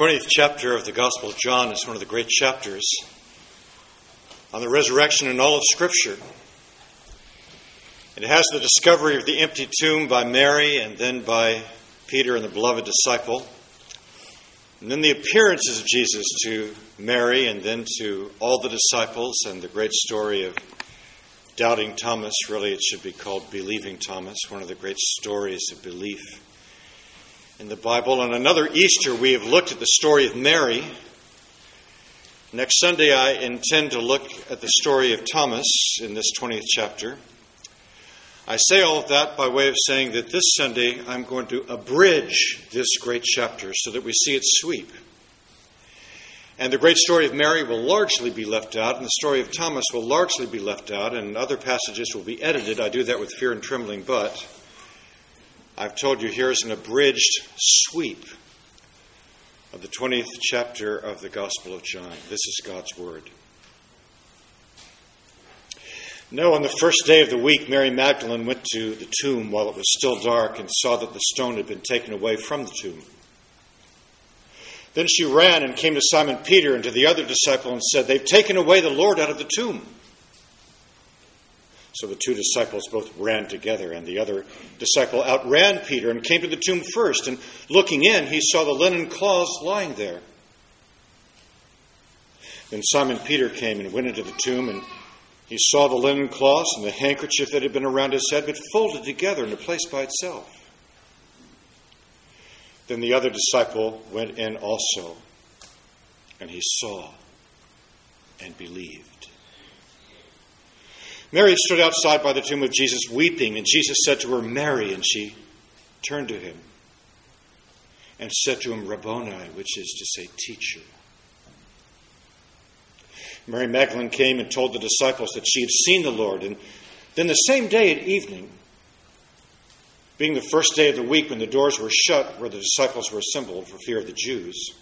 20th chapter of the Gospel of John is one of the great chapters on the resurrection in all of Scripture. It has the discovery of the empty tomb by Mary and then by Peter and the beloved disciple. And then the appearances of Jesus to Mary and then to all the disciples and the great story of doubting Thomas. Really, it should be called believing Thomas, one of the great stories of belief in the Bible. On another Easter, we have looked at the story of Mary. Next Sunday, I intend to look at the story of Thomas in this 20th chapter. I say all of that by way of saying that this Sunday I'm going to abridge this great chapter so that we see its sweep. And the great story of Mary will largely be left out, and the story of Thomas will largely be left out, and other passages will be edited. I do that with fear and trembling, but I've told you here is an abridged sweep of the 20th chapter of the Gospel of John. This is God's Word. No, on the first day of the week, Mary Magdalene went to the tomb while it was still dark and saw that the stone had been taken away from the tomb. Then she ran and came to Simon Peter and to the other disciple and said, They've taken away the Lord out of the tomb so the two disciples both ran together, and the other disciple outran Peter and came to the tomb first. And looking in, he saw the linen cloths lying there. Then Simon Peter came and went into the tomb, and he saw the linen cloths and the handkerchief that had been around his head, but folded together in a place by itself. Then the other disciple went in also, and he saw and believed. Mary stood outside by the tomb of Jesus weeping, and Jesus said to her, Mary, and she turned to him and said to him, Rabboni, which is to say, teacher. Mary Magdalene came and told the disciples that she had seen the Lord, and then the same day at evening, being the first day of the week when the doors were shut where the disciples were assembled for fear of the Jews,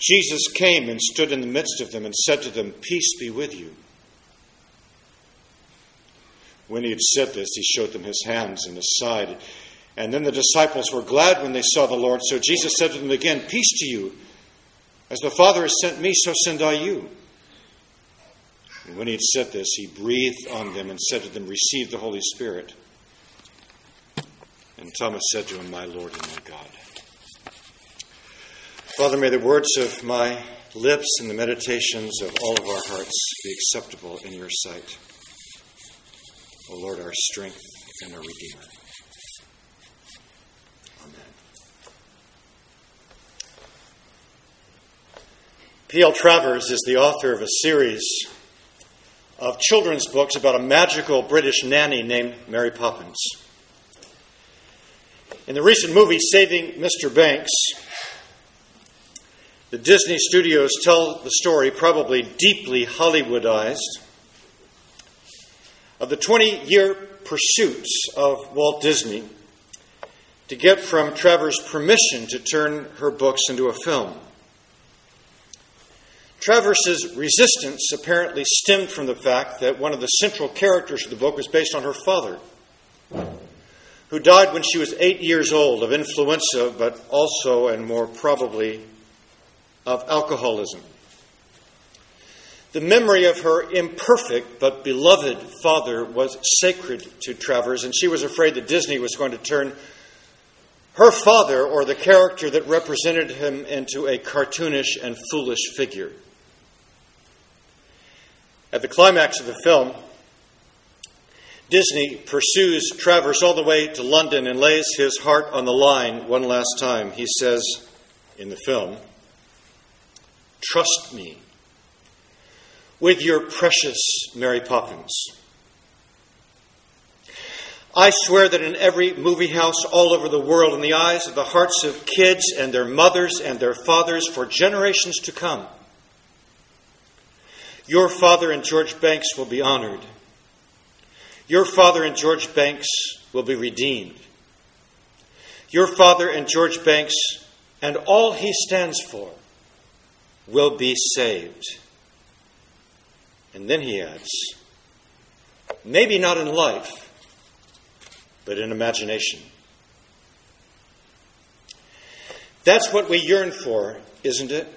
Jesus came and stood in the midst of them and said to them, Peace be with you. When he had said this, he showed them his hands and his side. And then the disciples were glad when they saw the Lord. So Jesus said to them again, Peace to you. As the Father has sent me, so send I you. And when he had said this, he breathed on them and said to them, Receive the Holy Spirit. And Thomas said to him, My Lord and my God. Father, may the words of my lips and the meditations of all of our hearts be acceptable in your sight. O Lord, our strength and our Redeemer. Amen. P.L. Travers is the author of a series of children's books about a magical British nanny named Mary Poppins. In the recent movie Saving Mr. Banks, the Disney studios tell the story, probably deeply Hollywoodized, of the 20 year pursuits of Walt Disney to get from Travers permission to turn her books into a film. Travers's resistance apparently stemmed from the fact that one of the central characters of the book was based on her father, who died when she was eight years old of influenza, but also and more probably of alcoholism. The memory of her imperfect but beloved father was sacred to Travers, and she was afraid that Disney was going to turn her father, or the character that represented him, into a cartoonish and foolish figure. At the climax of the film, Disney pursues Travers all the way to London and lays his heart on the line one last time. He says in the film, Trust me with your precious Mary Poppins. I swear that in every movie house all over the world, in the eyes of the hearts of kids and their mothers and their fathers for generations to come, your father and George Banks will be honored. Your father and George Banks will be redeemed. Your father and George Banks and all he stands for will be saved. And then he adds, maybe not in life, but in imagination. That's what we yearn for, isn't it?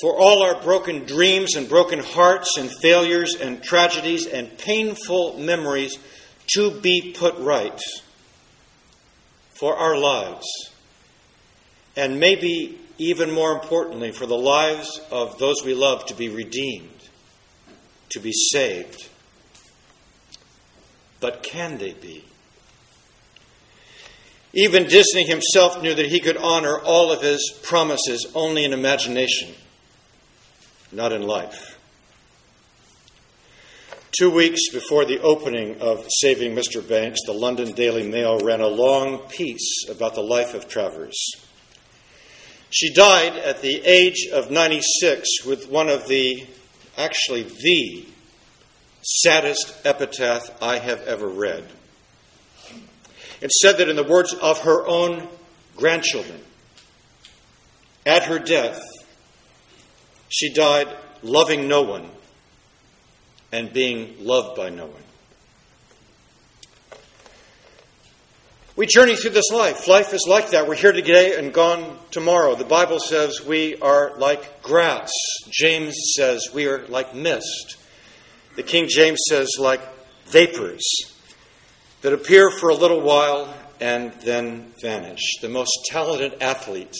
For all our broken dreams and broken hearts and failures and tragedies and painful memories to be put right. For our lives. And maybe even more importantly, for the lives of those we love to be redeemed, to be saved. But can they be? Even Disney himself knew that he could honor all of his promises only in imagination, not in life. Two weeks before the opening of Saving Mr. Banks, the London Daily Mail ran a long piece about the life of Travers. She died at the age of 96 with one of the, actually, the saddest epitaph I have ever read. It said that in the words of her own grandchildren, at her death, she died loving no one and being loved by no one. We journey through this life. Life is like that. We're here today and gone tomorrow. The Bible says we are like grass. James says we are like mist. The King James says like vapors that appear for a little while and then vanish. The most talented athlete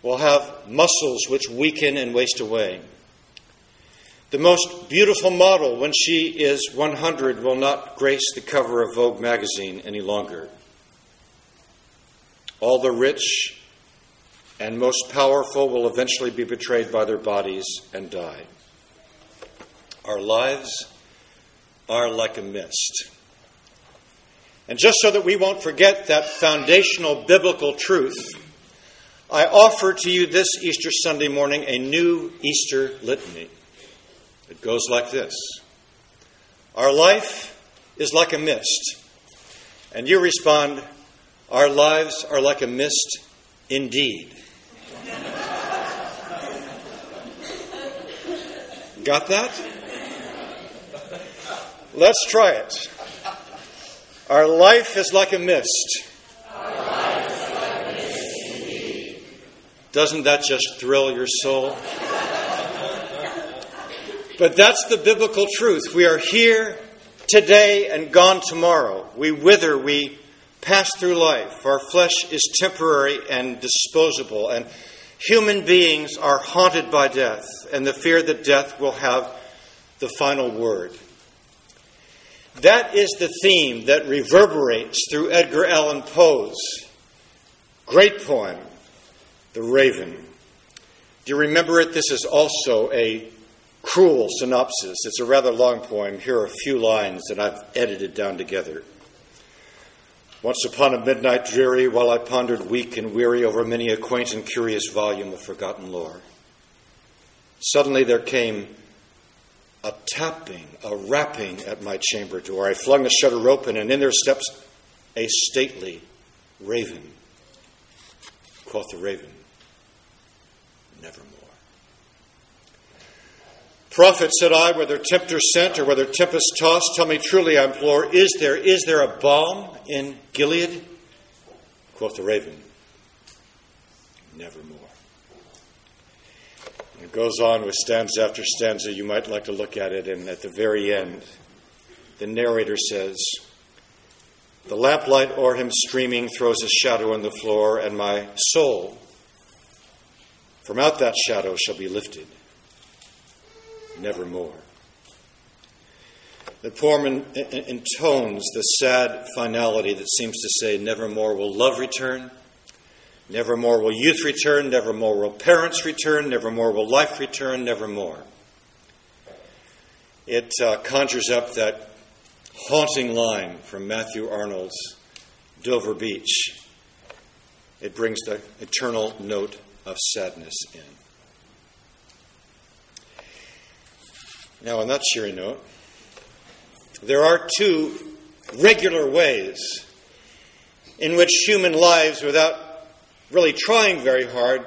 will have muscles which weaken and waste away. The most beautiful model, when she is 100, will not grace the cover of Vogue magazine any longer. All the rich and most powerful will eventually be betrayed by their bodies and die. Our lives are like a mist. And just so that we won't forget that foundational biblical truth, I offer to you this Easter Sunday morning a new Easter litany. It goes like this Our life is like a mist. And you respond, Our lives are like a mist indeed. Got that? Let's try it. Our life is like a mist. Doesn't that just thrill your soul? But that's the biblical truth. We are here today and gone tomorrow. We wither, we pass through life. Our flesh is temporary and disposable, and human beings are haunted by death and the fear that death will have the final word. That is the theme that reverberates through Edgar Allan Poe's great poem, The Raven. Do you remember it? This is also a cruel synopsis. It's a rather long poem. Here are a few lines that I've edited down together. Once upon a midnight dreary, while I pondered weak and weary over many a quaint and curious volume of forgotten lore, suddenly there came a tapping, a rapping at my chamber door. I flung the shutter open, and in there steps a stately raven. Quoth the raven, Nevermore. Prophet, said I, whether tempter sent or whether tempest tossed, tell me truly, I implore, is there, is there a balm in Gilead? Quoth the raven, Nevermore. It goes on with stanza after stanza. You might like to look at it, and at the very end, the narrator says, The lamplight o'er him streaming throws a shadow on the floor, and my soul from out that shadow shall be lifted nevermore. The poem intones the sad finality that seems to say, Nevermore will love return, nevermore will youth return, nevermore will parents return, nevermore will life return, nevermore. It uh, conjures up that haunting line from Matthew Arnold's Dover Beach. It brings the eternal note of sadness in. Now, on that cheery note, there are two regular ways in which human lives, without really trying very hard,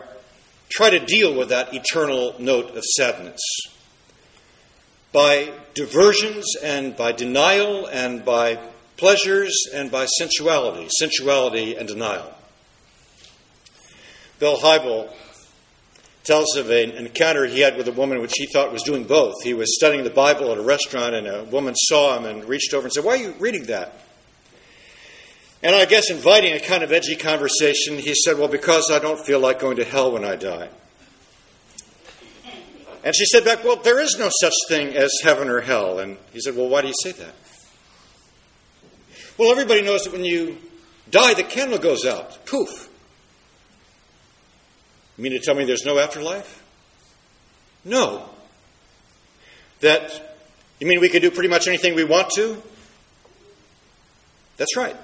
try to deal with that eternal note of sadness. By diversions and by denial and by pleasures and by sensuality, sensuality and denial. Bill Hybels tells of an encounter he had with a woman which he thought was doing both. He was studying the Bible at a restaurant, and a woman saw him and reached over and said, Why are you reading that? And I guess inviting a kind of edgy conversation, he said, Well, because I don't feel like going to hell when I die. And she said back, Well, there is no such thing as heaven or hell. And he said, Well, why do you say that? Well, everybody knows that when you die, the candle goes out. Poof. You mean to tell me there's no afterlife? No. That, you mean we can do pretty much anything we want to? That's right.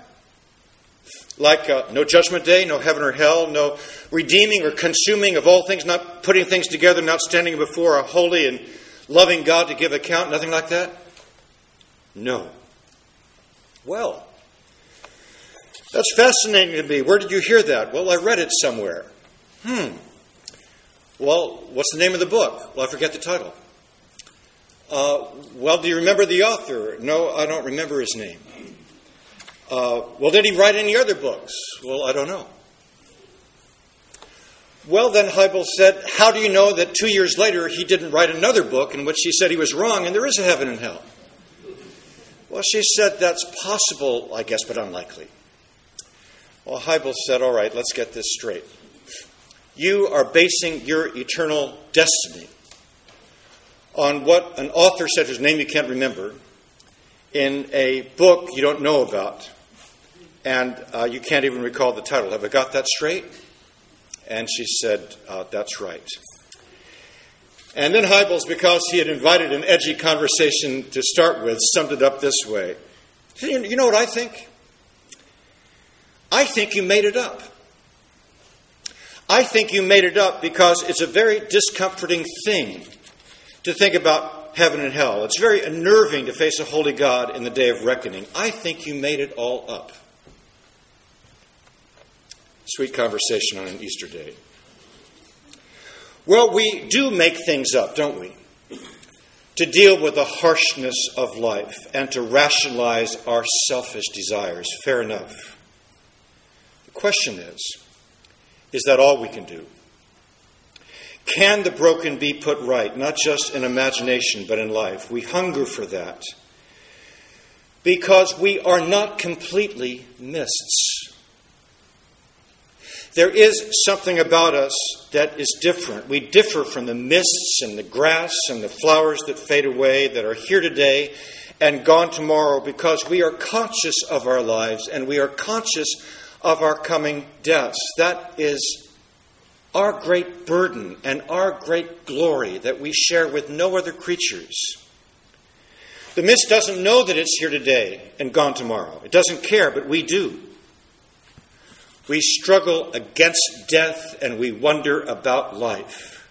Like uh, no judgment day, no heaven or hell, no redeeming or consuming of all things, not putting things together, not standing before a holy and loving God to give account, nothing like that? No. Well, that's fascinating to me. Where did you hear that? Well, I read it somewhere. Hmm. Well, what's the name of the book? Well, I forget the title. Uh, well, do you remember the author? No, I don't remember his name. Uh, well, did he write any other books? Well, I don't know. Well, then Hybels said, How do you know that two years later he didn't write another book in which he said he was wrong and there is a heaven and hell? Well, she said, That's possible, I guess, but unlikely. Well, Hybels said, All right, let's get this straight. You are basing your eternal destiny on what an author said, whose name you can't remember, in a book you don't know about, and uh, you can't even recall the title. Have I got that straight? And she said, uh, That's right. And then Hybels, because he had invited an edgy conversation to start with, summed it up this way You know what I think? I think you made it up. I think you made it up because it's a very discomforting thing to think about heaven and hell. It's very unnerving to face a holy God in the day of reckoning. I think you made it all up. Sweet conversation on an Easter day. Well, we do make things up, don't we? To deal with the harshness of life and to rationalize our selfish desires. Fair enough. The question is is that all we can do? Can the broken be put right, not just in imagination, but in life? We hunger for that because we are not completely mists. There is something about us that is different. We differ from the mists and the grass and the flowers that fade away, that are here today and gone tomorrow, because we are conscious of our lives and we are conscious of our coming deaths. That is our great burden and our great glory that we share with no other creatures. The mist doesn't know that it's here today and gone tomorrow. It doesn't care, but we do. We struggle against death and we wonder about life.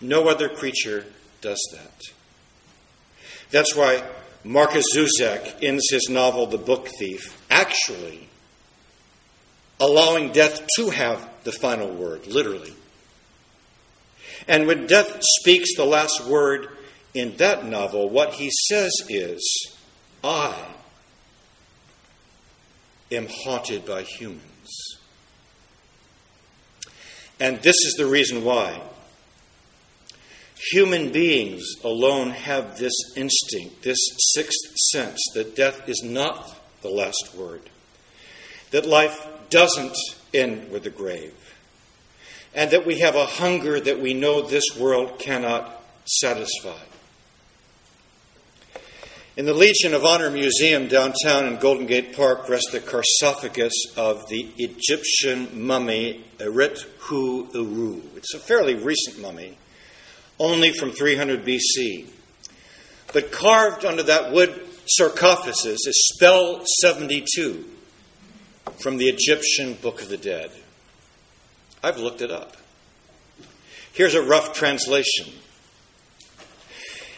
No other creature does that. That's why Markus Zusak ends his novel, The Book Thief, actually allowing death to have the final word, literally. And when death speaks the last word in that novel, what he says is, I am haunted by humans. And this is the reason why. Human beings alone have this instinct, this sixth sense, that death is not the last word, that life doesn't end with the grave, and that we have a hunger that we know this world cannot satisfy. In the Legion of Honor Museum downtown in Golden Gate Park rests the sarcophagus of the Egyptian mummy Eret Hu Uru. It's a fairly recent mummy, only from 300 BC. But carved under that wood sarcophagus is spell 72 from the Egyptian Book of the Dead. I've looked it up. Here's a rough translation.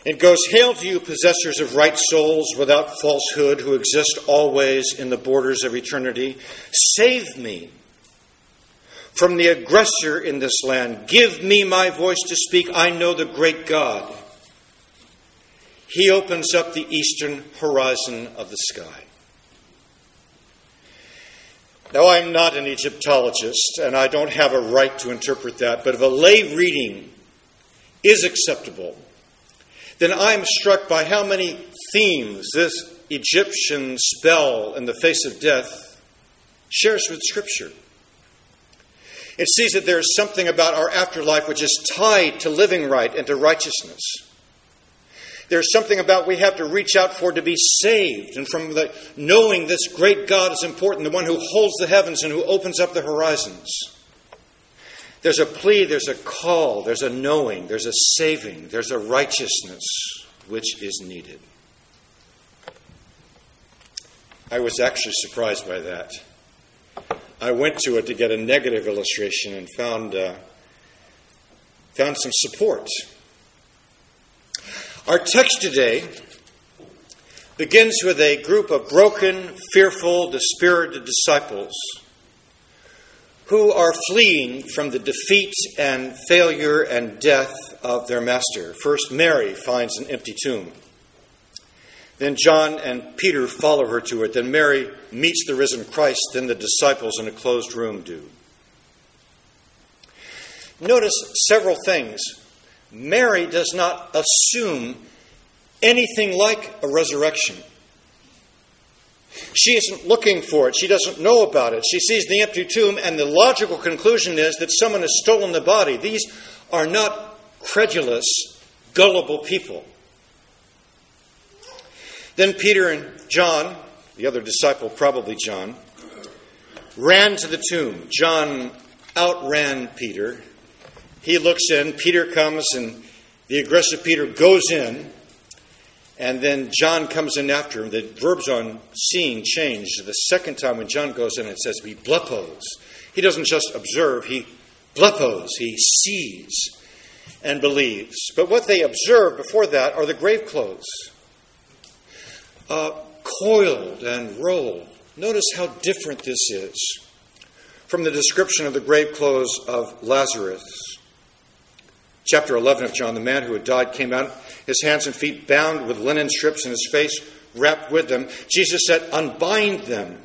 It goes Hail to you, possessors of right souls without falsehood, who exist always in the borders of eternity. Save me from the aggressor in this land. Give me my voice to speak. I know the great God. He opens up the eastern horizon of the sky. Now, I'm not an Egyptologist, and I don't have a right to interpret that, but if a lay reading is acceptable, then I'm struck by how many themes this Egyptian spell in the face of death shares with Scripture. It sees that there is something about our afterlife which is tied to living right and to righteousness. There's something about we have to reach out for to be saved, and from the knowing this great God is important, the one who holds the heavens and who opens up the horizons. There's a plea, there's a call, there's a knowing, there's a saving, there's a righteousness which is needed. I was actually surprised by that. I went to it to get a negative illustration and found, uh, found some support. Our text today begins with a group of broken, fearful, dispirited disciples who are fleeing from the defeat and failure and death of their master. First, Mary finds an empty tomb. Then John and Peter follow her to it. Then Mary meets the risen Christ. Then the disciples in a closed room do. Notice several things. Mary does not assume anything like a resurrection. She isn't looking for it. She doesn't know about it. She sees the empty tomb, and the logical conclusion is that someone has stolen the body. These are not credulous, gullible people. Then Peter and John, the other disciple, probably John, ran to the tomb. John outran Peter. He looks in, Peter comes, and the aggressive Peter goes in, and then John comes in after him. The verbs on seeing change. The second time when John goes in, it says, "He blepos. He doesn't just observe, he blepos. He sees and believes. But what they observe before that are the grave clothes uh, coiled and rolled. Notice how different this is from the description of the grave clothes of Lazarus. Chapter 11 of John, the man who had died came out, his hands and feet bound with linen strips and his face wrapped with them. Jesus said, Unbind them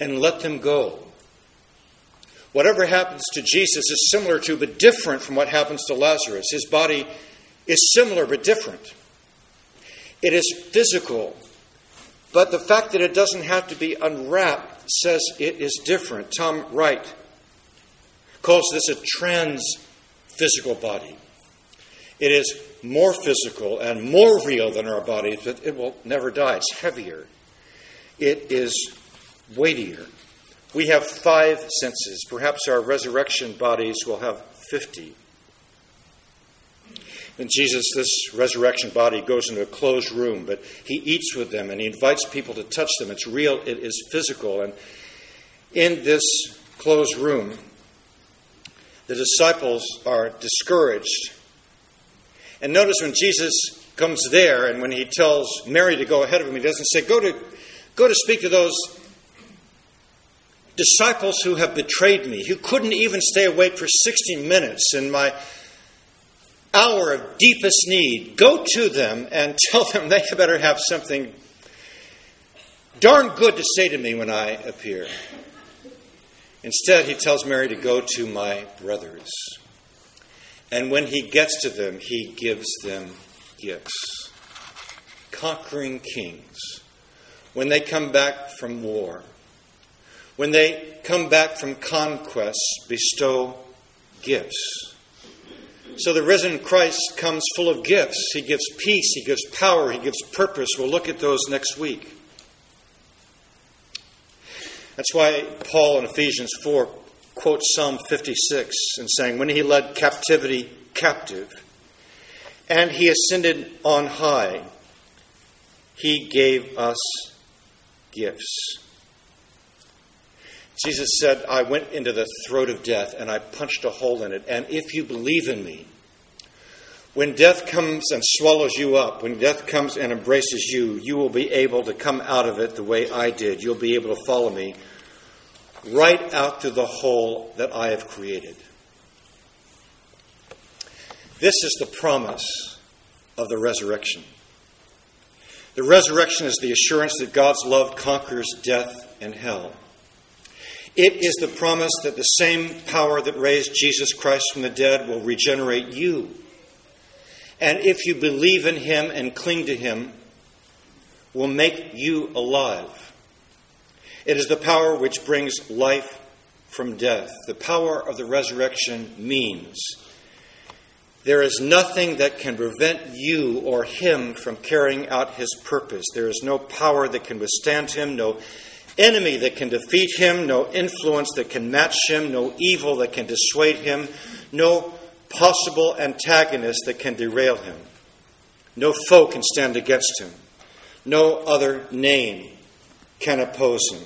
and let them go. Whatever happens to Jesus is similar to, but different from what happens to Lazarus. His body is similar, but different. It is physical, but the fact that it doesn't have to be unwrapped says it is different. Tom Wright calls this a trans physical body. It is more physical and more real than our bodies, but it will never die. It's heavier. It is weightier. We have five senses. Perhaps our resurrection bodies will have 50. And Jesus, this resurrection body, goes into a closed room, but he eats with them and he invites people to touch them. It's real, it is physical. And in this closed room, the disciples are discouraged. And notice when Jesus comes there and when he tells Mary to go ahead of him, he doesn't say, Go to, go to speak to those disciples who have betrayed me, who couldn't even stay awake for 60 minutes in my hour of deepest need, go to them and tell them they better have something darn good to say to me when I appear. Instead, he tells Mary to go to my brothers. And when he gets to them, he gives them gifts. Conquering kings. When they come back from war, when they come back from conquest, bestow gifts. So the risen Christ comes full of gifts. He gives peace, he gives power, he gives purpose. We'll look at those next week. That's why Paul in Ephesians 4 quotes Psalm 56 and saying, When he led captivity captive and he ascended on high, he gave us gifts. Jesus said, I went into the throat of death and I punched a hole in it. And if you believe in me, when death comes and swallows you up, when death comes and embraces you, you will be able to come out of it the way I did. You'll be able to follow me right out through the hole that I have created. This is the promise of the resurrection. The resurrection is the assurance that God's love conquers death and hell. It is the promise that the same power that raised Jesus Christ from the dead will regenerate you. And if you believe in him and cling to him, will make you alive. It is the power which brings life from death. The power of the resurrection means there is nothing that can prevent you or him from carrying out his purpose. There is no power that can withstand him, no enemy that can defeat him, no influence that can match him, no evil that can dissuade him, no possible antagonist that can derail him. No foe can stand against him. No other name can oppose him.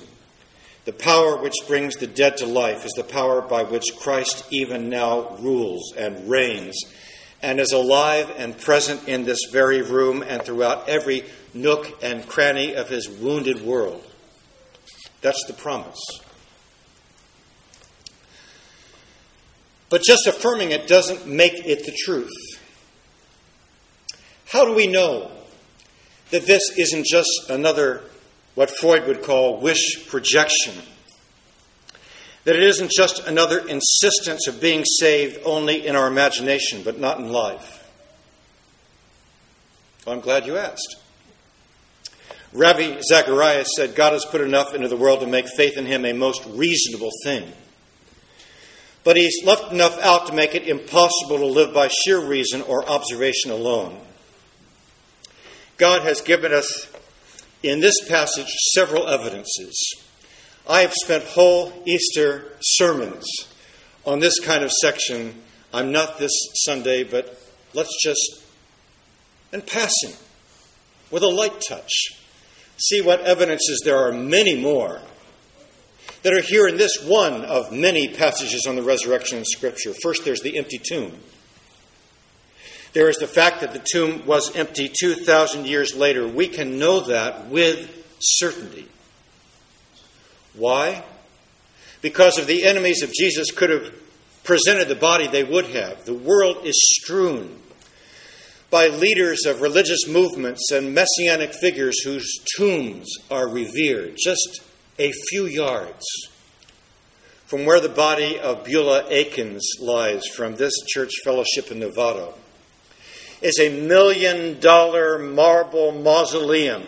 The power which brings the dead to life is the power by which Christ even now rules and reigns and is alive and present in this very room and throughout every nook and cranny of his wounded world. That's the promise. But just affirming it doesn't make it the truth. How do we know that this isn't just another, what Freud would call wish projection? That it isn't just another insistence of being saved only in our imagination, but not in life? Well, I'm glad you asked. Ravi Zacharias said, God has put enough into the world to make faith in him a most reasonable thing. But he's left enough out to make it impossible to live by sheer reason or observation alone. God has given us in this passage several evidences. I have spent whole Easter sermons on this kind of section. I'm not this Sunday, but let's just, in passing, with a light touch, see what evidences there are many more that are here in this one of many passages on the resurrection in Scripture. First, there's the empty tomb. There is the fact that the tomb was empty 2,000 years later. We can know that with certainty. Why? Because if the enemies of Jesus could have presented the body, they would have. The world is strewn by leaders of religious movements and messianic figures whose tombs are revered just a few yards from where the body of Beulah Akins lies from this church fellowship in Novato is a million dollar marble mausoleum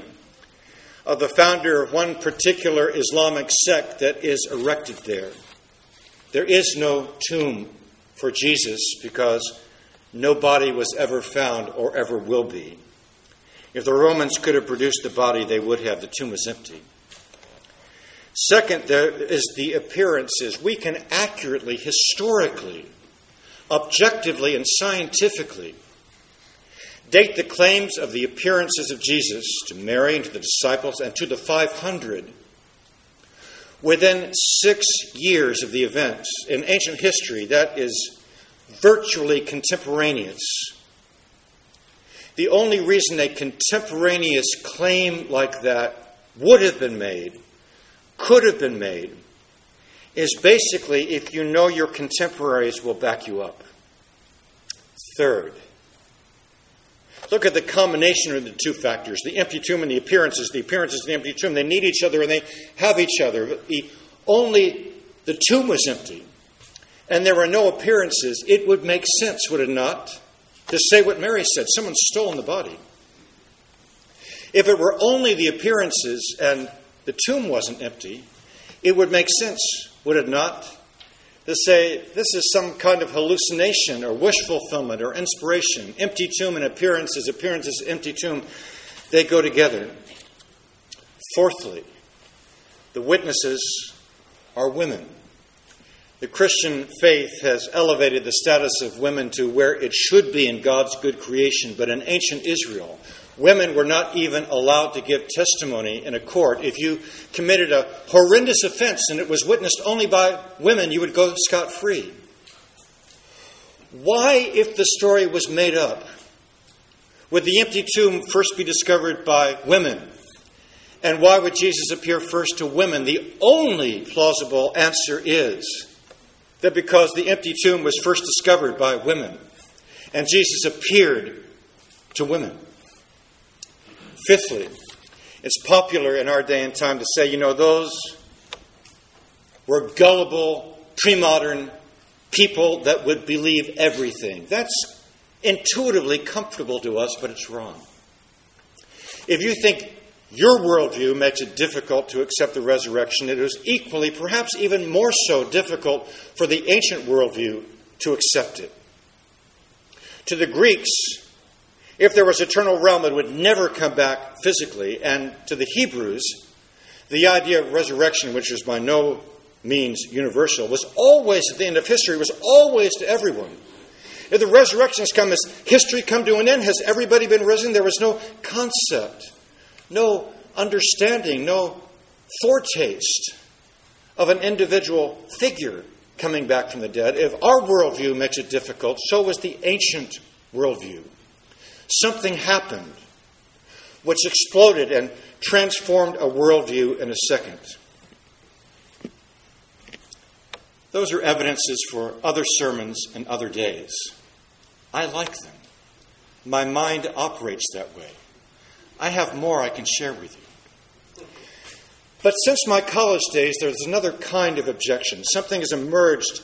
of the founder of one particular Islamic sect that is erected there. There is no tomb for Jesus because no body was ever found or ever will be. If the Romans could have produced the body, they would have. The tomb is empty. Second, there is the appearances. We can accurately, historically, objectively, and scientifically date the claims of the appearances of Jesus to Mary and to the disciples and to the 500 within six years of the events. In ancient history, that is virtually contemporaneous. The only reason a contemporaneous claim like that would have been made, could have been made, is basically if you know your contemporaries will back you up. Third, Look at the combination of the two factors the empty tomb and the appearances. The appearances of the empty tomb, they need each other and they have each other. The, only the tomb was empty and there were no appearances. It would make sense, would it not, to say what Mary said someone's stolen the body. If it were only the appearances and the tomb wasn't empty, it would make sense, would it not, to say this is some kind of hallucination or wish fulfillment or inspiration. Empty tomb and appearances, appearances, empty tomb, they go together. Fourthly, the witnesses are women. The Christian faith has elevated the status of women to where it should be in God's good creation, but in ancient Israel, Women were not even allowed to give testimony in a court. If you committed a horrendous offense and it was witnessed only by women, you would go scot free. Why, if the story was made up, would the empty tomb first be discovered by women? And why would Jesus appear first to women? The only plausible answer is that because the empty tomb was first discovered by women, and Jesus appeared to women. Fifthly, it's popular in our day and time to say, you know, those were gullible, pre modern people that would believe everything. That's intuitively comfortable to us, but it's wrong. If you think your worldview makes it difficult to accept the resurrection, it is equally, perhaps even more so, difficult for the ancient worldview to accept it. To the Greeks, if there was eternal realm, it would never come back physically. And to the Hebrews, the idea of resurrection, which is by no means universal, was always at the end of history, was always to everyone. If the resurrection has come, has history come to an end? Has everybody been risen? There was no concept, no understanding, no foretaste of an individual figure coming back from the dead. If our worldview makes it difficult, so was the ancient worldview. Something happened which exploded and transformed a worldview in a second. Those are evidences for other sermons and other days. I like them. My mind operates that way. I have more I can share with you. But since my college days, there's another kind of objection. Something has emerged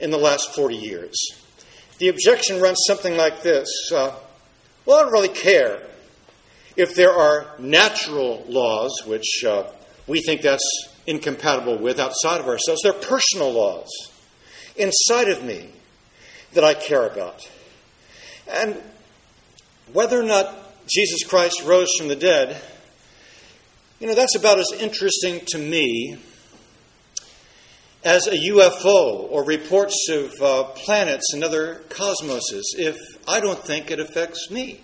in the last 40 years. The objection runs something like this uh, Well, I don't really care if there are natural laws, which uh, we think that's incompatible with outside of ourselves. They're personal laws inside of me that I care about. And whether or not Jesus Christ rose from the dead, you know, that's about as interesting to me as a UFO or reports of uh, planets and other cosmoses if I don't think it affects me,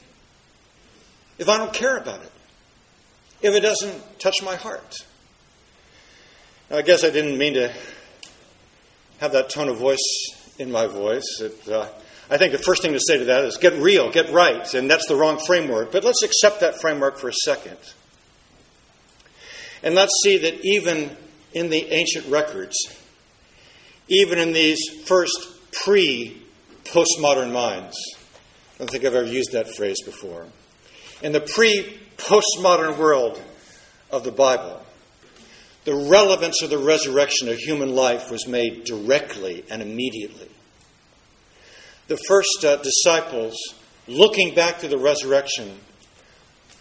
if I don't care about it, if it doesn't touch my heart. Now, I guess I didn't mean to have that tone of voice in my voice. It, uh, I think the first thing to say to that is get real, get right, and that's the wrong framework. But let's accept that framework for a second. And let's see that even in the ancient records, even in these first pre postmodern minds, I don't think I've ever used that phrase before, in the pre postmodern world of the Bible, the relevance of the resurrection of human life was made directly and immediately. The first uh, disciples, looking back to the resurrection,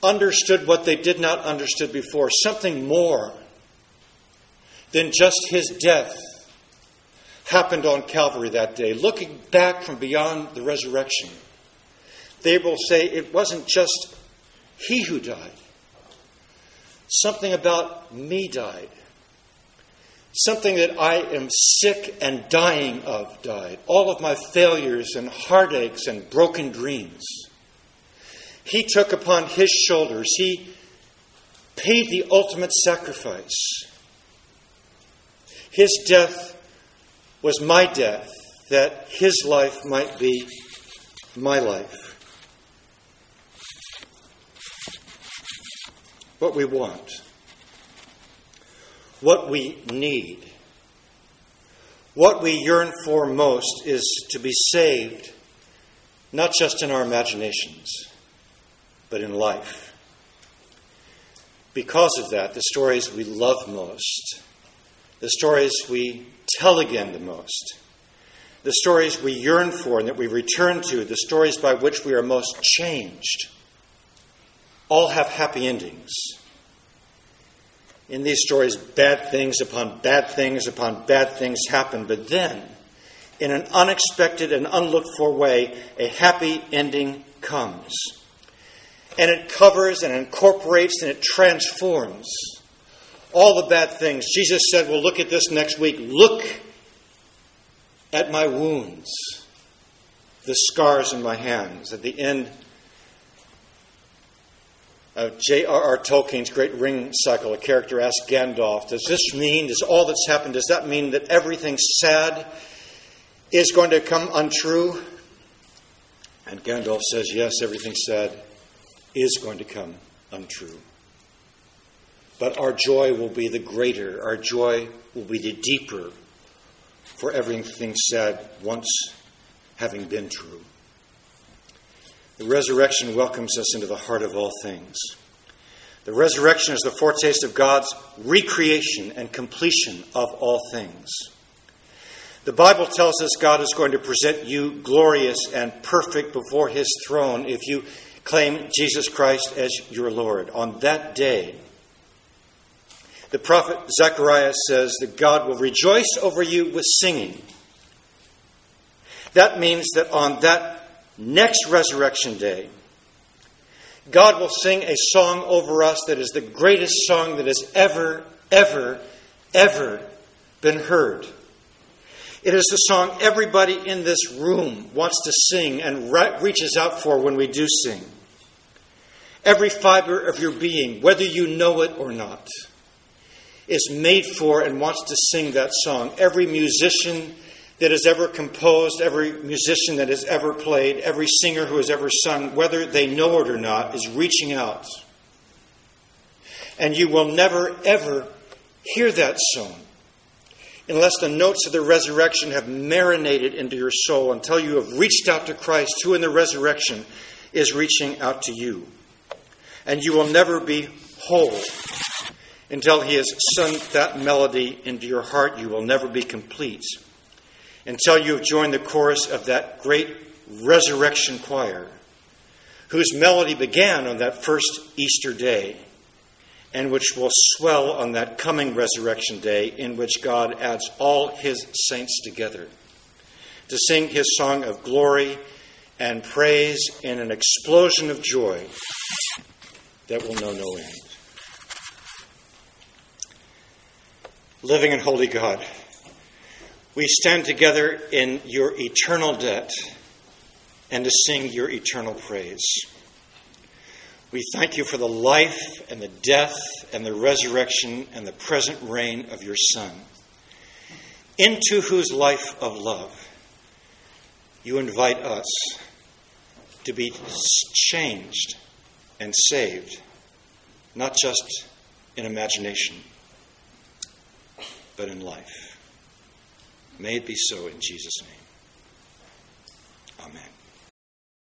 understood what they did not understood before something more than just his death happened on Calvary that day. Looking back from beyond the resurrection, they will say it wasn't just he who died, something about me died. Something that I am sick and dying of died. All of my failures and heartaches and broken dreams. He took upon his shoulders, he paid the ultimate sacrifice. His death was my death, that his life might be my life. What we want what we need. What we yearn for most is to be saved, not just in our imaginations, but in life. Because of that, the stories we love most, the stories we tell again the most, the stories we yearn for and that we return to, the stories by which we are most changed, all have happy endings in these stories, bad things upon bad things upon bad things happen. But then, in an unexpected and unlooked for way, a happy ending comes. And it covers and incorporates and it transforms all the bad things. Jesus said, We'll look at this next week. Look at my wounds, the scars in my hands. At the end, of J.R.R. Tolkien's great ring cycle, a character asks Gandalf, Does this mean, does all that's happened, does that mean that everything sad is going to come untrue? And Gandalf says, Yes, everything sad is going to come untrue. But our joy will be the greater, our joy will be the deeper for everything said once having been true. The resurrection welcomes us into the heart of all things. The resurrection is the foretaste of God's recreation and completion of all things. The Bible tells us God is going to present you glorious and perfect before his throne if you claim Jesus Christ as your Lord. On that day, the prophet Zechariah says that God will rejoice over you with singing. That means that on that next resurrection day, God will sing a song over us that is the greatest song that has ever, ever, ever been heard. It is the song everybody in this room wants to sing and reaches out for when we do sing. Every fiber of your being, whether you know it or not, is made for and wants to sing that song. Every musician that has ever composed, every musician that has ever played, every singer who has ever sung, whether they know it or not, is reaching out. And you will never, ever hear that song unless the notes of the resurrection have marinated into your soul until you have reached out to Christ, who in the resurrection is reaching out to you. And you will never be whole until He has sung that melody into your heart. You will never be complete until you have joined the chorus of that great resurrection choir, whose melody began on that first Easter day and which will swell on that coming resurrection day in which God adds all his saints together to sing his song of glory and praise in an explosion of joy that will know no end. Living and holy God, we stand together in your eternal debt and to sing your eternal praise. We thank you for the life and the death and the resurrection and the present reign of your Son, into whose life of love you invite us to be changed and saved, not just in imagination, but in life. May it be so in Jesus' name. Amen.